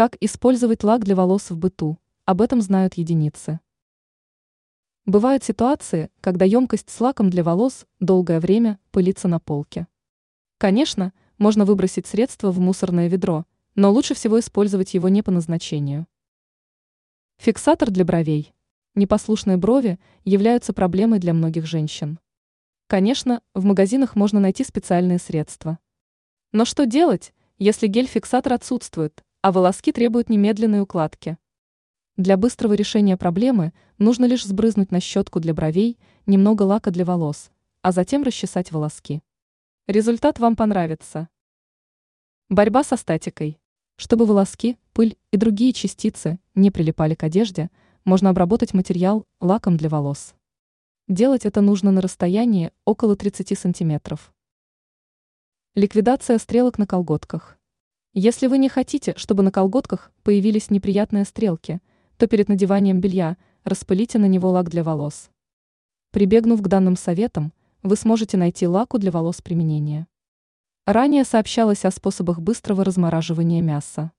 Как использовать лак для волос в быту? Об этом знают единицы. Бывают ситуации, когда емкость с лаком для волос долгое время пылится на полке. Конечно, можно выбросить средство в мусорное ведро, но лучше всего использовать его не по назначению. Фиксатор для бровей. Непослушные брови являются проблемой для многих женщин. Конечно, в магазинах можно найти специальные средства. Но что делать, если гель-фиксатор отсутствует, а волоски требуют немедленной укладки? Для быстрого решения проблемы нужно лишь сбрызнуть на щетку для бровей немного лака для волос, а затем расчесать волоски. Результат вам понравится. Борьба со статикой. Чтобы волоски, пыль и другие частицы не прилипали к одежде, можно обработать материал лаком для волос. Делать это нужно на расстоянии около 30 сантиметров. Ликвидация стрелок на колготках. Если вы не хотите, чтобы на колготках появились неприятные стрелки, то перед надеванием белья распылите на него лак для волос. Прибегнув к данным советам, вы сможете найти лаку для волос применения. Ранее сообщалось о способах быстрого размораживания мяса.